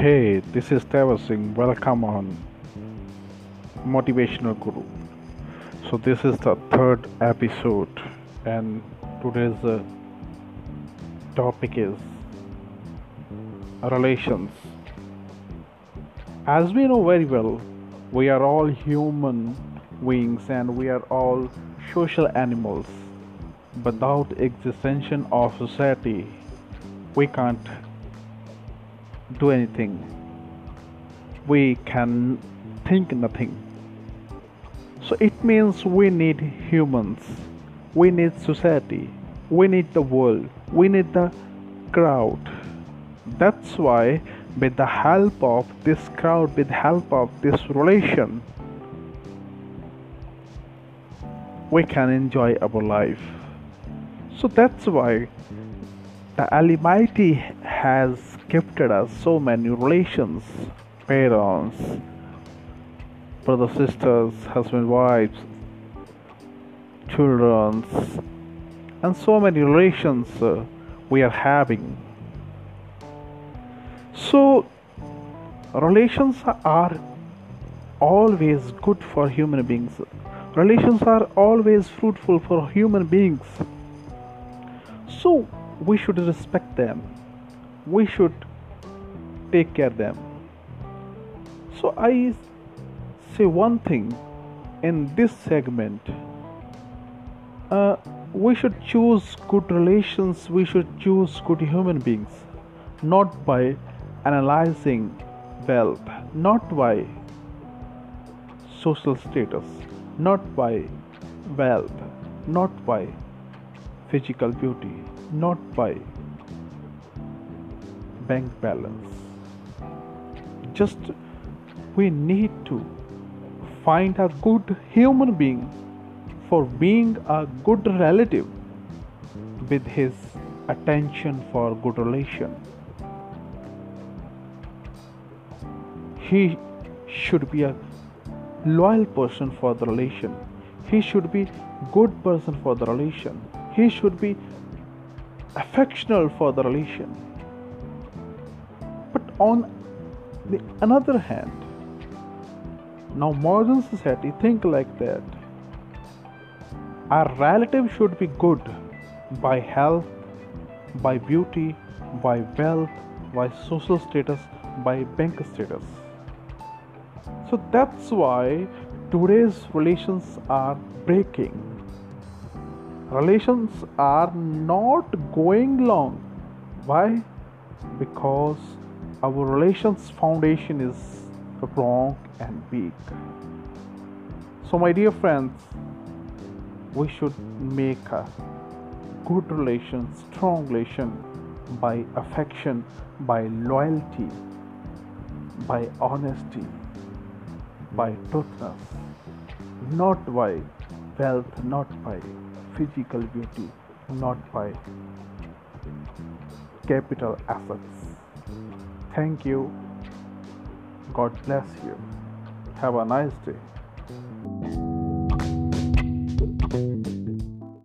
Hey, this is Teva Singh. Welcome on Motivational Guru. So, this is the third episode, and today's uh, topic is relations. As we know very well, we are all human beings and we are all social animals. Without existence of society, we can't do anything. We can think nothing. So it means we need humans, we need society, we need the world, we need the crowd. That's why, with the help of this crowd, with the help of this relation, we can enjoy our life. So that's why the Almighty has gifted us so many relations, parents, brothers, sisters, husband, wives, children, and so many relations uh, we are having. So, relations are always good for human beings. Relations are always fruitful for human beings. So, we should respect them. We should take care of them. So, I say one thing in this segment uh, we should choose good relations, we should choose good human beings, not by analyzing wealth, not by social status, not by wealth, not by physical beauty, not by bank balance. Just we need to find a good human being for being a good relative with his attention for good relation. He should be a loyal person for the relation. He should be good person for the relation. He should be affectional for the relation. On the another hand, now modern society think like that our relative should be good by health, by beauty, by wealth, by social status, by bank status. So that's why today's relations are breaking. Relations are not going long. Why? Because our relations foundation is wrong and weak. So, my dear friends, we should make a good relation, strong relation by affection, by loyalty, by honesty, by truthness, not by wealth, not by physical beauty, not by capital assets. Thank you. God bless you. Have a nice day.